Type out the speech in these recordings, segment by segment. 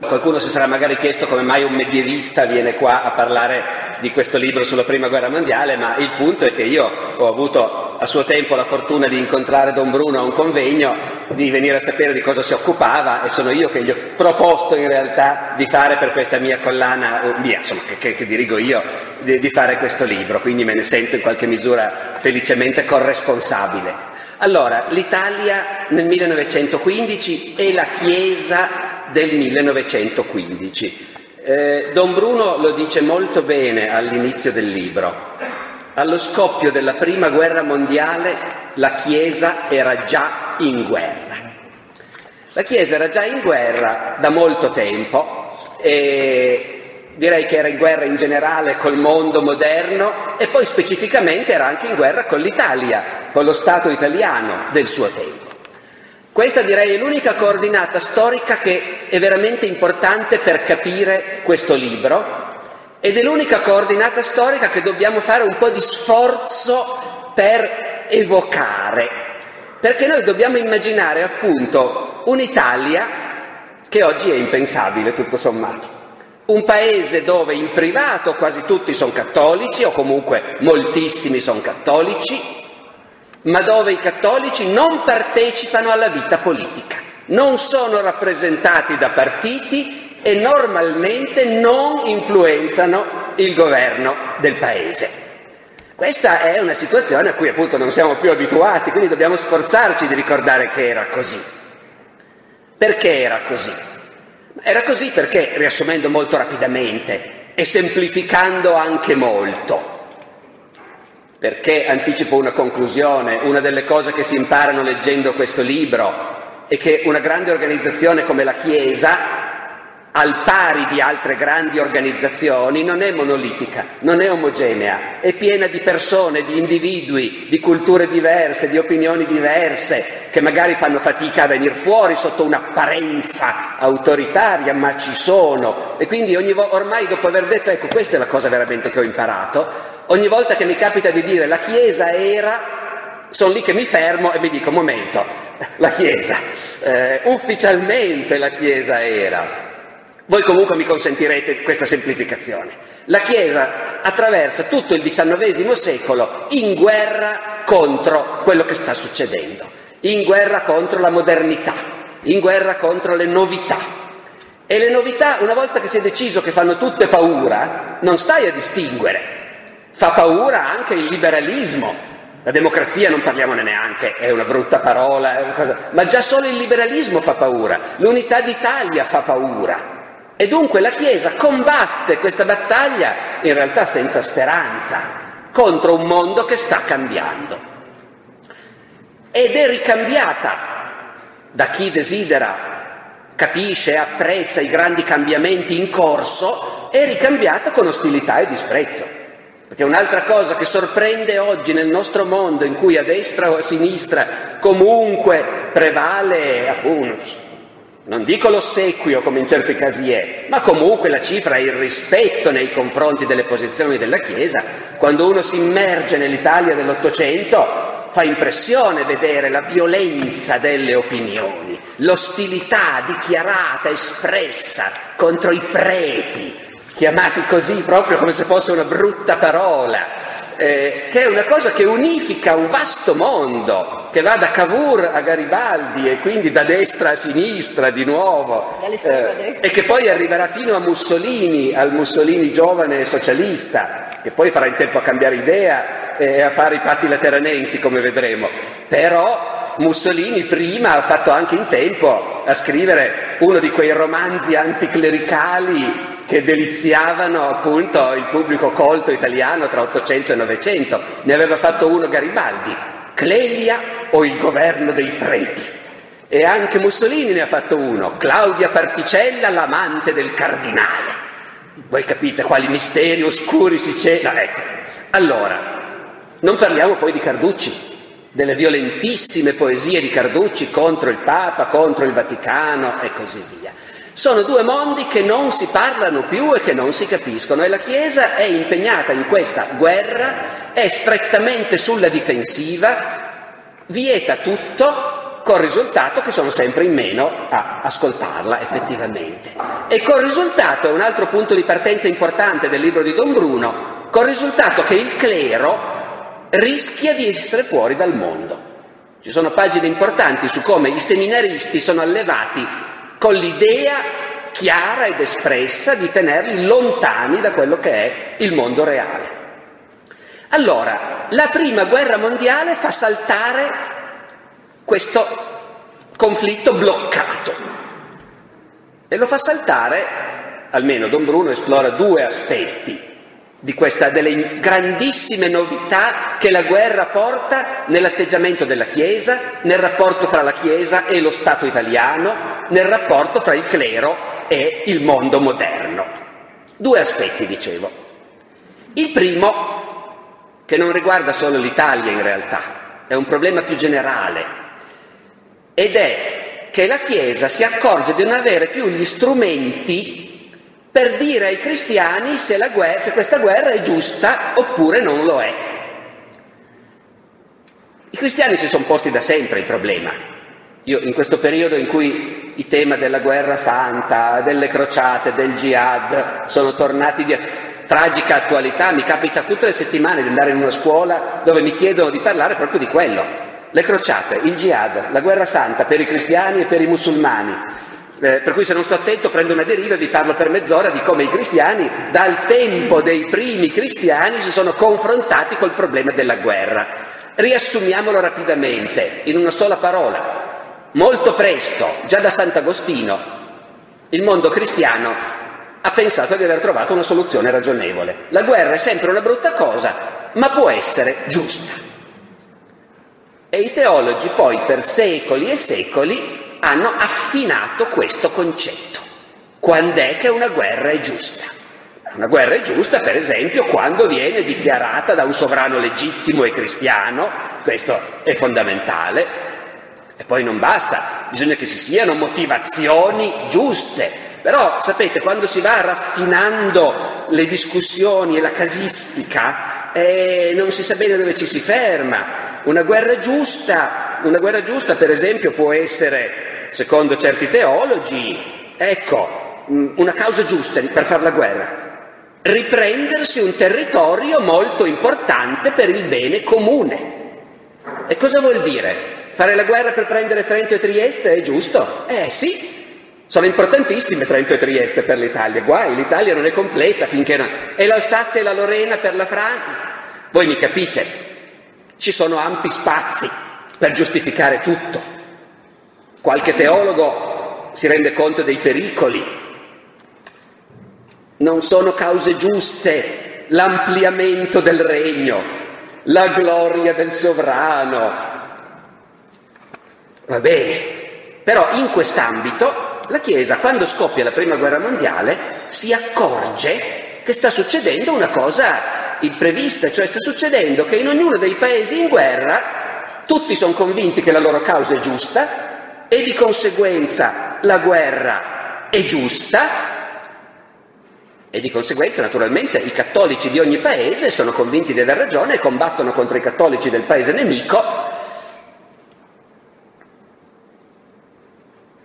Qualcuno si sarà magari chiesto come mai un medievista viene qua a parlare di questo libro sulla prima guerra mondiale, ma il punto è che io ho avuto a suo tempo la fortuna di incontrare Don Bruno a un convegno, di venire a sapere di cosa si occupava e sono io che gli ho proposto in realtà di fare per questa mia collana, mia, insomma, che, che, dirigo io, di, di fare questo libro, quindi me ne sento in qualche misura felicemente corresponsabile. Allora, l'Italia nel 1915 e la Chiesa del 1915. Eh, Don Bruno lo dice molto bene all'inizio del libro. Allo scoppio della prima guerra mondiale la Chiesa era già in guerra. La Chiesa era già in guerra da molto tempo e direi che era in guerra in generale col mondo moderno e poi specificamente era anche in guerra con l'Italia, con lo Stato italiano del suo tempo. Questa direi è l'unica coordinata storica che è veramente importante per capire questo libro ed è l'unica coordinata storica che dobbiamo fare un po' di sforzo per evocare, perché noi dobbiamo immaginare appunto un'Italia che oggi è impensabile tutto sommato. Un paese dove in privato quasi tutti sono cattolici o comunque moltissimi sono cattolici, ma dove i cattolici non partecipano alla vita politica, non sono rappresentati da partiti e normalmente non influenzano il governo del paese. Questa è una situazione a cui appunto non siamo più abituati, quindi dobbiamo sforzarci di ricordare che era così. Perché era così? Era così perché, riassumendo molto rapidamente e semplificando anche molto, perché anticipo una conclusione, una delle cose che si imparano leggendo questo libro è che una grande organizzazione come la Chiesa, al pari di altre grandi organizzazioni, non è monolitica, non è omogenea, è piena di persone, di individui, di culture diverse, di opinioni diverse, che magari fanno fatica a venire fuori sotto un'apparenza autoritaria, ma ci sono. E quindi vo- ormai dopo aver detto, ecco, questa è la cosa veramente che ho imparato, Ogni volta che mi capita di dire la Chiesa era, sono lì che mi fermo e mi dico, momento, la Chiesa, eh, ufficialmente la Chiesa era. Voi comunque mi consentirete questa semplificazione. La Chiesa attraversa tutto il XIX secolo in guerra contro quello che sta succedendo, in guerra contro la modernità, in guerra contro le novità. E le novità, una volta che si è deciso che fanno tutte paura, non stai a distinguere Fa paura anche il liberalismo. La democrazia non parliamone neanche, è una brutta parola, una cosa... ma già solo il liberalismo fa paura, l'unità d'Italia fa paura. E dunque la Chiesa combatte questa battaglia, in realtà senza speranza, contro un mondo che sta cambiando. Ed è ricambiata da chi desidera, capisce, apprezza i grandi cambiamenti in corso, è ricambiata con ostilità e disprezzo. Perché un'altra cosa che sorprende oggi nel nostro mondo, in cui a destra o a sinistra comunque prevale, appunto, non dico l'ossequio come in certi casi è, ma comunque la cifra è il rispetto nei confronti delle posizioni della Chiesa, quando uno si immerge nell'Italia dell'Ottocento fa impressione vedere la violenza delle opinioni, l'ostilità dichiarata, espressa contro i preti, chiamati così proprio come se fosse una brutta parola, eh, che è una cosa che unifica un vasto mondo, che va da Cavour a Garibaldi e quindi da destra a sinistra di nuovo, eh, e che poi arriverà fino a Mussolini, al Mussolini giovane socialista, che poi farà in tempo a cambiare idea e a fare i patti lateranensi, come vedremo. Però Mussolini prima ha fatto anche in tempo a scrivere uno di quei romanzi anticlericali che deliziavano appunto il pubblico colto italiano tra 800 e 900. Ne aveva fatto uno Garibaldi, Clelia o il governo dei preti. E anche Mussolini ne ha fatto uno, Claudia Particella, l'amante del cardinale. Voi capite quali misteri oscuri si c'era? Ecco. Allora, non parliamo poi di Carducci, delle violentissime poesie di Carducci contro il Papa, contro il Vaticano e così via. Sono due mondi che non si parlano più e che non si capiscono e la Chiesa è impegnata in questa guerra, è strettamente sulla difensiva, vieta tutto col risultato che sono sempre in meno a ascoltarla effettivamente. E col risultato, è un altro punto di partenza importante del libro di Don Bruno, col risultato che il clero rischia di essere fuori dal mondo. Ci sono pagine importanti su come i seminaristi sono allevati con l'idea chiara ed espressa di tenerli lontani da quello che è il mondo reale. Allora, la prima guerra mondiale fa saltare questo conflitto bloccato e lo fa saltare, almeno Don Bruno esplora due aspetti di questa, delle grandissime novità che la guerra porta nell'atteggiamento della Chiesa, nel rapporto fra la Chiesa e lo Stato italiano, nel rapporto fra il clero e il mondo moderno. Due aspetti, dicevo. Il primo, che non riguarda solo l'Italia in realtà, è un problema più generale, ed è che la Chiesa si accorge di non avere più gli strumenti per dire ai cristiani se, guerra, se questa guerra è giusta oppure non lo è. I cristiani si sono posti da sempre il problema. Io in questo periodo in cui i temi della guerra santa, delle crociate, del jihad sono tornati di tragica attualità, mi capita tutte le settimane di andare in una scuola dove mi chiedono di parlare proprio di quello le crociate, il jihad, la guerra santa per i cristiani e per i musulmani. Eh, per cui se non sto attento prendo una deriva e vi parlo per mezz'ora di come i cristiani dal tempo dei primi cristiani si sono confrontati col problema della guerra. Riassumiamolo rapidamente in una sola parola. Molto presto, già da Sant'Agostino, il mondo cristiano ha pensato di aver trovato una soluzione ragionevole. La guerra è sempre una brutta cosa, ma può essere giusta. E i teologi poi per secoli e secoli hanno affinato questo concetto. Quando è che una guerra è giusta? Una guerra è giusta, per esempio, quando viene dichiarata da un sovrano legittimo e cristiano, questo è fondamentale, e poi non basta, bisogna che ci siano motivazioni giuste. Però, sapete, quando si va raffinando le discussioni e la casistica, eh, non si sa bene dove ci si ferma. Una guerra giusta, una guerra giusta per esempio può essere, secondo certi teologi, ecco, mm, una causa giusta per fare la guerra. Riprendersi un territorio molto importante per il bene comune. E cosa vuol dire? Fare la guerra per prendere Trento e Trieste è giusto? Eh sì, sono importantissime Trento e Trieste per l'Italia, guai, l'Italia non è completa finché non... E l'Alsazia e la Lorena per la Francia? Voi mi capite, ci sono ampi spazi per giustificare tutto. Qualche teologo si rende conto dei pericoli. Non sono cause giuste l'ampliamento del regno, la gloria del sovrano. Va bene, però in quest'ambito la Chiesa, quando scoppia la Prima Guerra Mondiale, si accorge che sta succedendo una cosa imprevista, cioè sta succedendo che in ognuno dei paesi in guerra tutti sono convinti che la loro causa è giusta e di conseguenza la guerra è giusta e di conseguenza naturalmente i cattolici di ogni paese sono convinti di aver ragione e combattono contro i cattolici del paese nemico.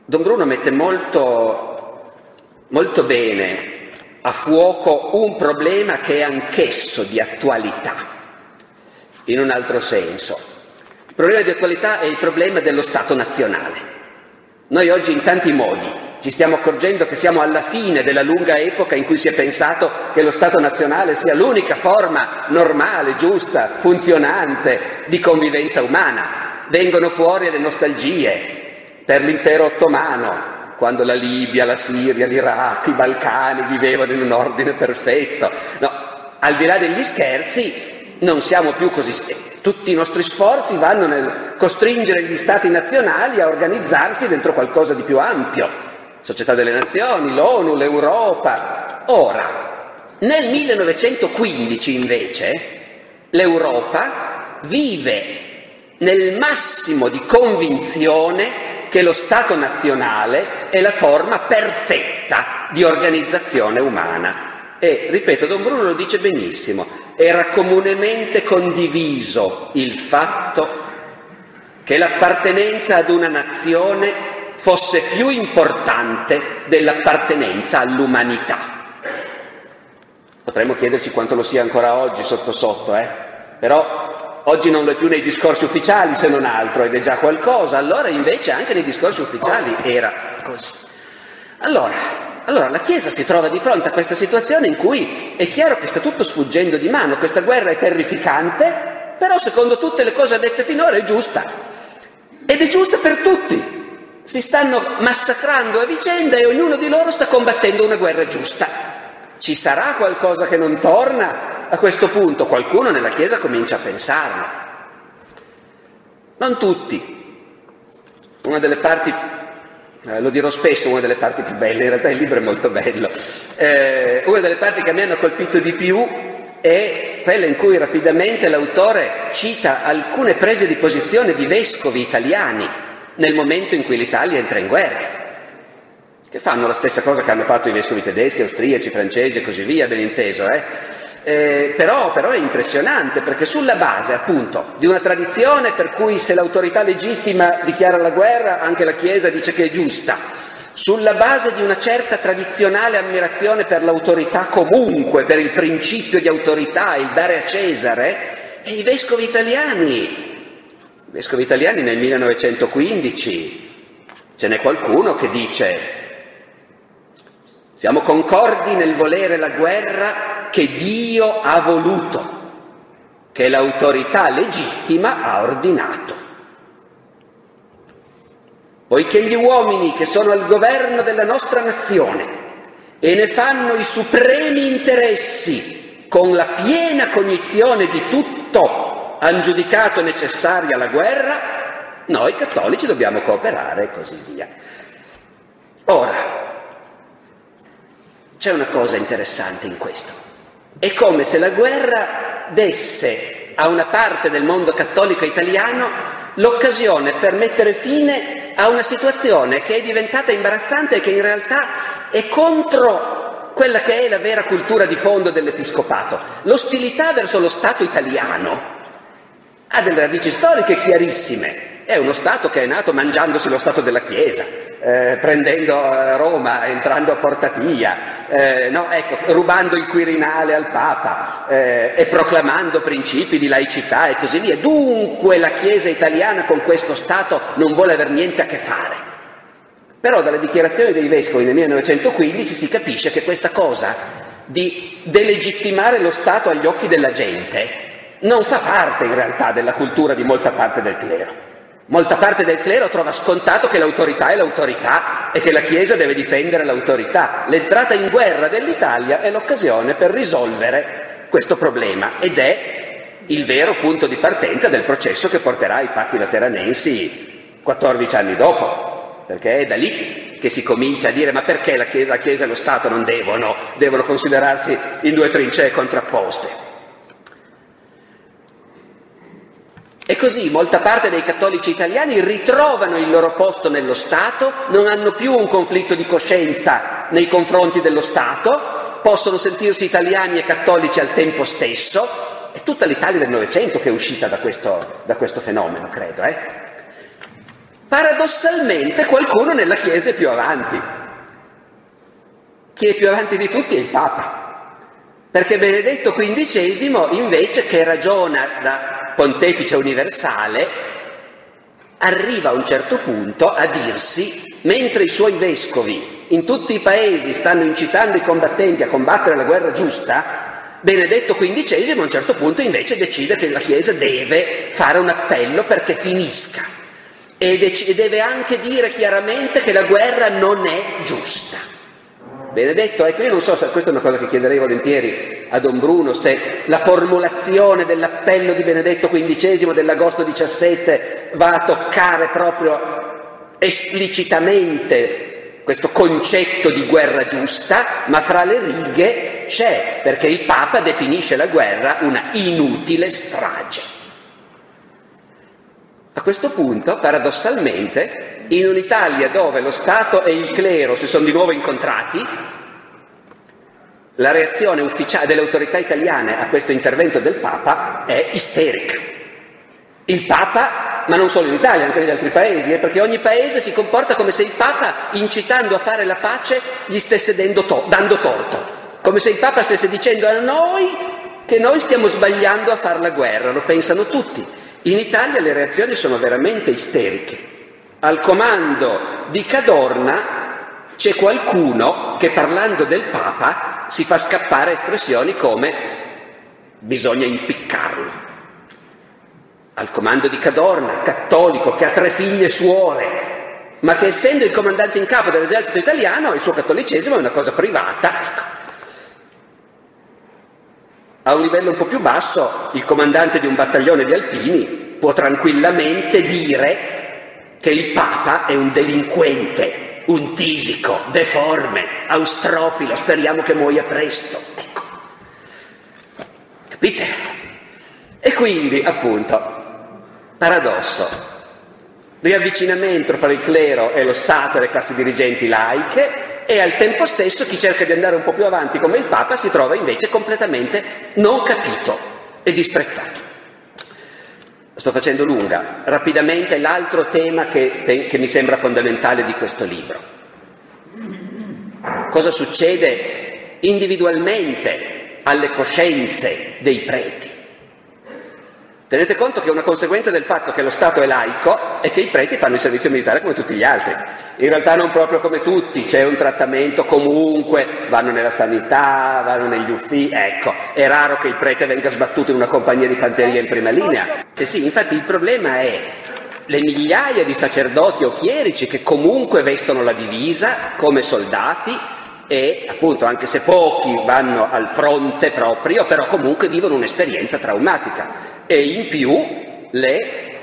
Don Bruno mette molto, molto bene a fuoco un problema che è anch'esso di attualità, in un altro senso. Il problema di attualità è il problema dello Stato nazionale. Noi oggi in tanti modi ci stiamo accorgendo che siamo alla fine della lunga epoca in cui si è pensato che lo Stato nazionale sia l'unica forma normale, giusta, funzionante di convivenza umana. Vengono fuori le nostalgie per l'impero ottomano, quando la Libia, la Siria, l'Iraq, i Balcani vivevano in un ordine perfetto. No, al di là degli scherzi, non siamo più così... tutti i nostri sforzi vanno nel costringere gli stati nazionali a organizzarsi dentro qualcosa di più ampio, Società delle Nazioni, l'ONU, l'Europa. Ora, nel 1915 invece l'Europa vive nel massimo di convinzione che lo Stato nazionale è la forma perfetta di organizzazione umana. E, ripeto, Don Bruno lo dice benissimo, era comunemente condiviso il fatto che l'appartenenza ad una nazione fosse più importante dell'appartenenza all'umanità. Potremmo chiederci quanto lo sia ancora oggi sotto sotto, eh? però Oggi non lo è più nei discorsi ufficiali se non altro ed è già qualcosa, allora invece anche nei discorsi ufficiali era così. Allora, allora la Chiesa si trova di fronte a questa situazione in cui è chiaro che sta tutto sfuggendo di mano, questa guerra è terrificante, però secondo tutte le cose dette finora è giusta. Ed è giusta per tutti. Si stanno massacrando a vicenda e ognuno di loro sta combattendo una guerra giusta. Ci sarà qualcosa che non torna? a questo punto qualcuno nella Chiesa comincia a pensarlo. Non tutti. Una delle parti, eh, lo dirò spesso, una delle parti più belle, in realtà il libro è molto bello, eh, una delle parti che mi hanno colpito di più è quella in cui rapidamente l'autore cita alcune prese di posizione di vescovi italiani nel momento in cui l'Italia entra in guerra che fanno la stessa cosa che hanno fatto i vescovi tedeschi, austriaci, francesi e così via, ben inteso, eh? Eh, però, però, è impressionante perché sulla base appunto di una tradizione per cui se l'autorità legittima dichiara la guerra anche la Chiesa dice che è giusta, sulla base di una certa tradizionale ammirazione per l'autorità comunque, per il principio di autorità, il dare a Cesare, e i vescovi italiani, i vescovi italiani nel 1915 ce n'è qualcuno che dice siamo concordi nel volere la guerra che Dio ha voluto, che l'autorità legittima ha ordinato. Poiché gli uomini che sono al governo della nostra nazione e ne fanno i supremi interessi con la piena cognizione di tutto hanno giudicato necessaria la guerra, noi cattolici dobbiamo cooperare e così via. Ora, c'è una cosa interessante in questo. È come se la guerra desse a una parte del mondo cattolico italiano l'occasione per mettere fine a una situazione che è diventata imbarazzante e che in realtà è contro quella che è la vera cultura di fondo dell'Episcopato. L'ostilità verso lo Stato italiano ha delle radici storiche chiarissime. È uno Stato che è nato mangiandosi lo Stato della Chiesa, eh, prendendo eh, Roma, entrando a Porta Pia, eh, no, ecco, rubando il Quirinale al Papa eh, e proclamando principi di laicità e così via. Dunque la Chiesa italiana con questo Stato non vuole aver niente a che fare. Però dalle dichiarazioni dei vescovi nel 1915 si capisce che questa cosa di delegittimare lo Stato agli occhi della gente non fa parte in realtà della cultura di molta parte del clero. Molta parte del clero trova scontato che l'autorità è l'autorità e che la Chiesa deve difendere l'autorità. L'entrata in guerra dell'Italia è l'occasione per risolvere questo problema ed è il vero punto di partenza del processo che porterà ai patti lateranensi 14 anni dopo, perché è da lì che si comincia a dire ma perché la Chiesa, la Chiesa e lo Stato non devono, devono considerarsi in due trincee contrapposte. E così molta parte dei cattolici italiani ritrovano il loro posto nello Stato, non hanno più un conflitto di coscienza nei confronti dello Stato, possono sentirsi italiani e cattolici al tempo stesso. È tutta l'Italia del Novecento che è uscita da questo, da questo fenomeno, credo. Eh? Paradossalmente qualcuno nella Chiesa è più avanti. Chi è più avanti di tutti è il Papa. Perché Benedetto XV invece che ragiona da pontefice universale, arriva a un certo punto a dirsi, mentre i suoi vescovi in tutti i paesi stanno incitando i combattenti a combattere la guerra giusta, Benedetto XV a un certo punto invece decide che la Chiesa deve fare un appello perché finisca e deve anche dire chiaramente che la guerra non è giusta. Benedetto, ecco, io non so se questa è una cosa che chiederei volentieri a Don Bruno, se la formulazione dell'appello di Benedetto XV dell'agosto 17 va a toccare proprio esplicitamente questo concetto di guerra giusta, ma fra le righe c'è, perché il Papa definisce la guerra una inutile strage. Questo punto, paradossalmente, in un'Italia dove lo Stato e il clero si sono di nuovo incontrati, la reazione ufficiale delle autorità italiane a questo intervento del Papa è isterica. Il Papa, ma non solo in Italia, anche negli altri paesi, eh, perché ogni paese si comporta come se il Papa, incitando a fare la pace, gli stesse to- dando torto, come se il Papa stesse dicendo a noi che noi stiamo sbagliando a fare la guerra, lo pensano tutti. In Italia le reazioni sono veramente isteriche. Al comando di Cadorna c'è qualcuno che parlando del Papa si fa scappare espressioni come bisogna impiccarlo. Al comando di Cadorna, cattolico, che ha tre figlie suore, ma che essendo il comandante in capo dell'esercito italiano, il suo cattolicesimo è una cosa privata. Ecco. A un livello un po' più basso, il comandante di un battaglione di alpini può tranquillamente dire che il Papa è un delinquente, un tisico, deforme, austrofilo, speriamo che muoia presto. Ecco. Capite? E quindi, appunto, paradosso, riavvicinamento fra il clero e lo Stato e le classi dirigenti laiche, e al tempo stesso chi cerca di andare un po' più avanti come il Papa si trova invece completamente non capito e disprezzato. Sto facendo lunga. Rapidamente l'altro tema che, che mi sembra fondamentale di questo libro. Cosa succede individualmente alle coscienze dei preti? Tenete conto che una conseguenza del fatto che lo Stato è laico è che i preti fanno il servizio militare come tutti gli altri. In realtà non proprio come tutti, c'è un trattamento comunque, vanno nella sanità, vanno negli uffici, ecco, è raro che il prete venga sbattuto in una compagnia di fanteria in prima linea. Eh sì, infatti il problema è le migliaia di sacerdoti o chierici che comunque vestono la divisa come soldati e appunto anche se pochi vanno al fronte proprio, però comunque vivono un'esperienza traumatica e in più le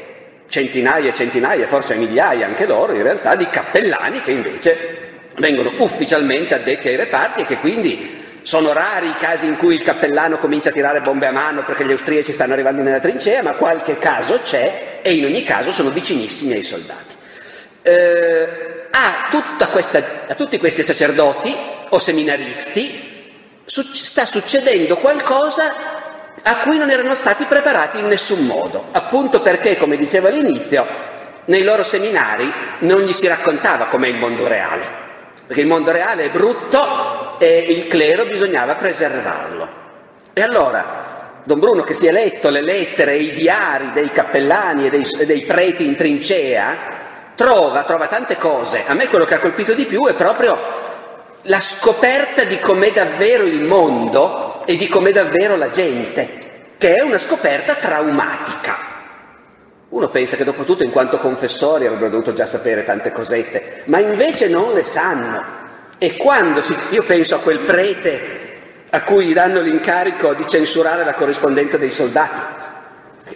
centinaia e centinaia, forse migliaia anche loro in realtà, di cappellani che invece vengono ufficialmente addetti ai reparti e che quindi sono rari i casi in cui il cappellano comincia a tirare bombe a mano perché gli austriaci stanno arrivando nella trincea, ma qualche caso c'è e in ogni caso sono vicinissimi ai soldati. Eh, a, questa, a tutti questi sacerdoti o seminaristi sta succedendo qualcosa a cui non erano stati preparati in nessun modo, appunto perché, come dicevo all'inizio, nei loro seminari non gli si raccontava com'è il mondo reale, perché il mondo reale è brutto e il clero bisognava preservarlo. E allora Don Bruno, che si è letto le lettere e i diari dei cappellani e dei, dei preti in trincea, trova, trova tante cose. A me quello che ha colpito di più è proprio la scoperta di com'è davvero il mondo e di com'è davvero la gente, che è una scoperta traumatica. Uno pensa che dopo tutto in quanto confessori avrebbero dovuto già sapere tante cosette, ma invece non le sanno. E quando si, io penso a quel prete a cui danno l'incarico di censurare la corrispondenza dei soldati,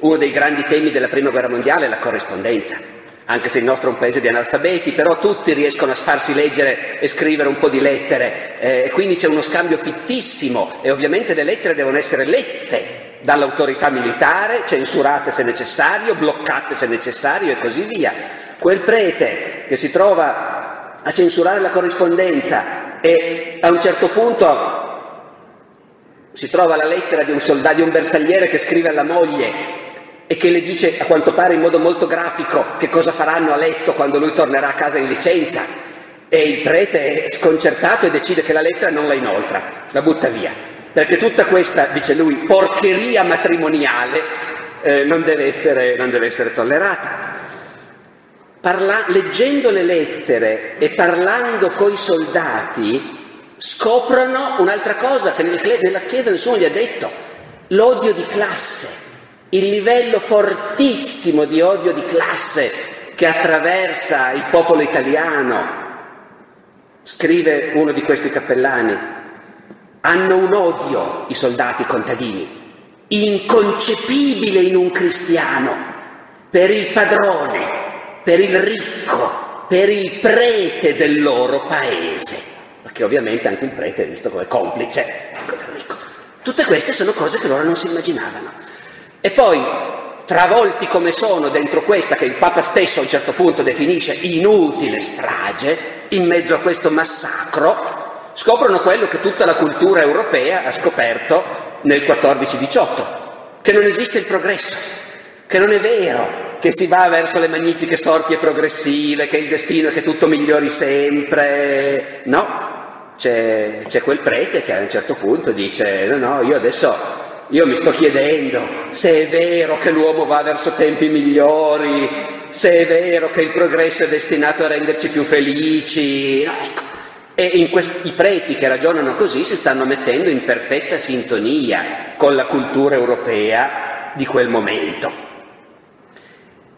uno dei grandi temi della prima guerra mondiale è la corrispondenza anche se il nostro è un paese di analfabeti, però tutti riescono a farsi leggere e scrivere un po' di lettere, eh, quindi c'è uno scambio fittissimo e ovviamente le lettere devono essere lette dall'autorità militare, censurate se necessario, bloccate se necessario e così via. Quel prete che si trova a censurare la corrispondenza e a un certo punto si trova la lettera di un soldato, di un bersagliere che scrive alla moglie e che le dice a quanto pare in modo molto grafico che cosa faranno a letto quando lui tornerà a casa in licenza. E il prete è sconcertato e decide che la lettera non la inoltra, la butta via, perché tutta questa, dice lui, porcheria matrimoniale eh, non, deve essere, non, deve essere, tollerata. Parla, leggendo le lettere e parlando coi soldati scoprono un'altra cosa che nella Chiesa nessuno gli ha detto, l'odio di classe il livello fortissimo di odio di classe che attraversa il popolo italiano scrive uno di questi cappellani, hanno un odio i soldati contadini, inconcepibile in un cristiano, per il padrone, per il ricco, per il prete del loro paese, perché ovviamente anche il prete è visto come complice ecco, del ricco. Tutte queste sono cose che loro non si immaginavano. E poi, travolti come sono dentro questa che il Papa stesso a un certo punto definisce inutile strage, in mezzo a questo massacro, scoprono quello che tutta la cultura europea ha scoperto nel 14-18, che non esiste il progresso, che non è vero che si va verso le magnifiche sorti progressive, che il destino è che tutto migliori sempre, no, c'è, c'è, quel prete che a un certo punto dice no, no, io adesso io mi sto chiedendo se è vero che l'uomo va verso tempi migliori, se è vero che il progresso è destinato a renderci più felici. Ecco. E questi, i preti che ragionano così si stanno mettendo in perfetta sintonia con la cultura europea di quel momento.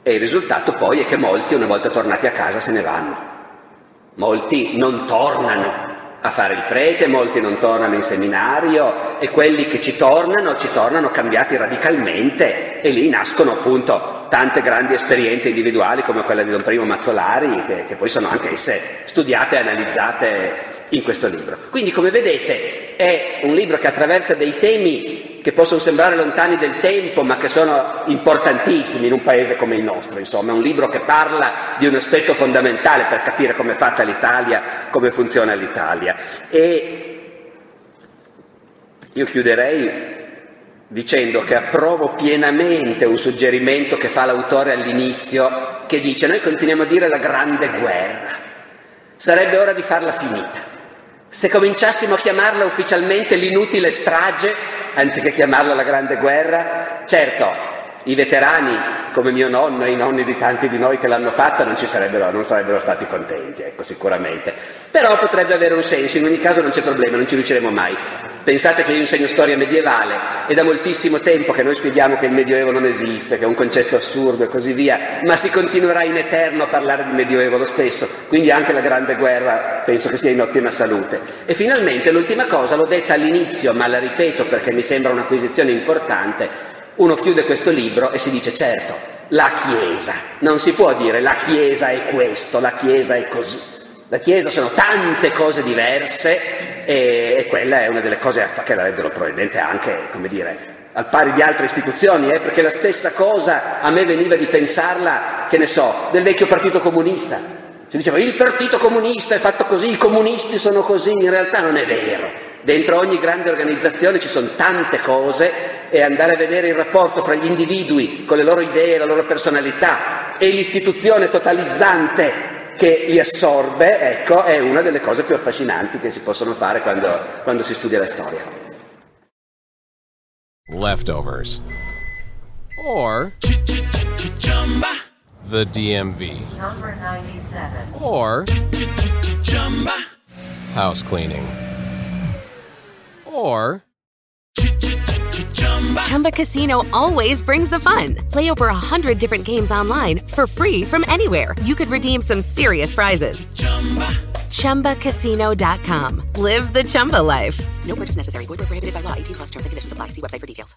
E il risultato poi è che molti, una volta tornati a casa, se ne vanno. Molti non tornano a fare il prete, molti non tornano in seminario e quelli che ci tornano, ci tornano cambiati radicalmente e lì nascono appunto tante grandi esperienze individuali come quella di Don Primo Mazzolari che, che poi sono anche esse studiate e analizzate in questo libro. Quindi come vedete è un libro che attraversa dei temi che possono sembrare lontani del tempo, ma che sono importantissimi in un paese come il nostro, insomma, è un libro che parla di un aspetto fondamentale per capire come è fatta l'Italia, come funziona l'Italia. E io chiuderei dicendo che approvo pienamente un suggerimento che fa l'autore all'inizio, che dice noi continuiamo a dire la grande guerra, sarebbe ora di farla finita. Se cominciassimo a chiamarla ufficialmente l'inutile strage, anziché chiamarla la grande guerra, certo, i veterani come mio nonno e i nonni di tanti di noi che l'hanno fatta non, sarebbero, non sarebbero stati contenti, ecco, sicuramente. Però potrebbe avere un senso, in ogni caso non c'è problema, non ci riusciremo mai. Pensate che io insegno storia medievale e da moltissimo tempo che noi spieghiamo che il Medioevo non esiste, che è un concetto assurdo e così via, ma si continuerà in eterno a parlare di Medioevo lo stesso, quindi anche la Grande Guerra penso che sia in ottima salute. E finalmente l'ultima cosa, l'ho detta all'inizio, ma la ripeto perché mi sembra un'acquisizione importante, uno chiude questo libro e si dice certo, la Chiesa, non si può dire la Chiesa è questo, la Chiesa è così. La Chiesa sono tante cose diverse e, e quella è una delle cose che rendono probabilmente anche, come dire, al pari di altre istituzioni, eh, perché la stessa cosa a me veniva di pensarla, che ne so, del vecchio partito comunista. Si diceva il partito comunista è fatto così, i comunisti sono così, in realtà non è vero. Dentro ogni grande organizzazione ci sono tante cose e andare a vedere il rapporto fra gli individui con le loro idee, la loro personalità e l'istituzione totalizzante che li assorbe, ecco, è una delle cose più affascinanti che si possono fare quando, quando si studia la storia. Leftovers. Or the DMV. Or house cleaning. Or Chumba Casino always brings the fun. Play over a hundred different games online for free from anywhere. You could redeem some serious prizes. ChumbaCasino.com. Live the Chumba life. No purchase necessary. Void prohibited by law. 18 plus. Terms and conditions apply. See website for details.